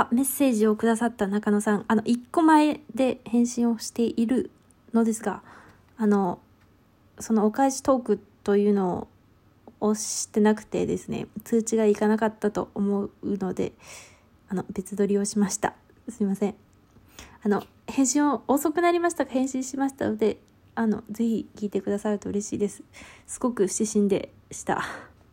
あ、メッセージをくださった中野さん、あの、1個前で返信をしているのですが、あの、そのお返しトークというのを押してなくてですね、通知がいかなかったと思うので、あの、別撮りをしました。すいません。あの、返信を遅くなりましたが返信しましたので、あの、ぜひ聞いてくださると嬉しいです。すごく不審でした。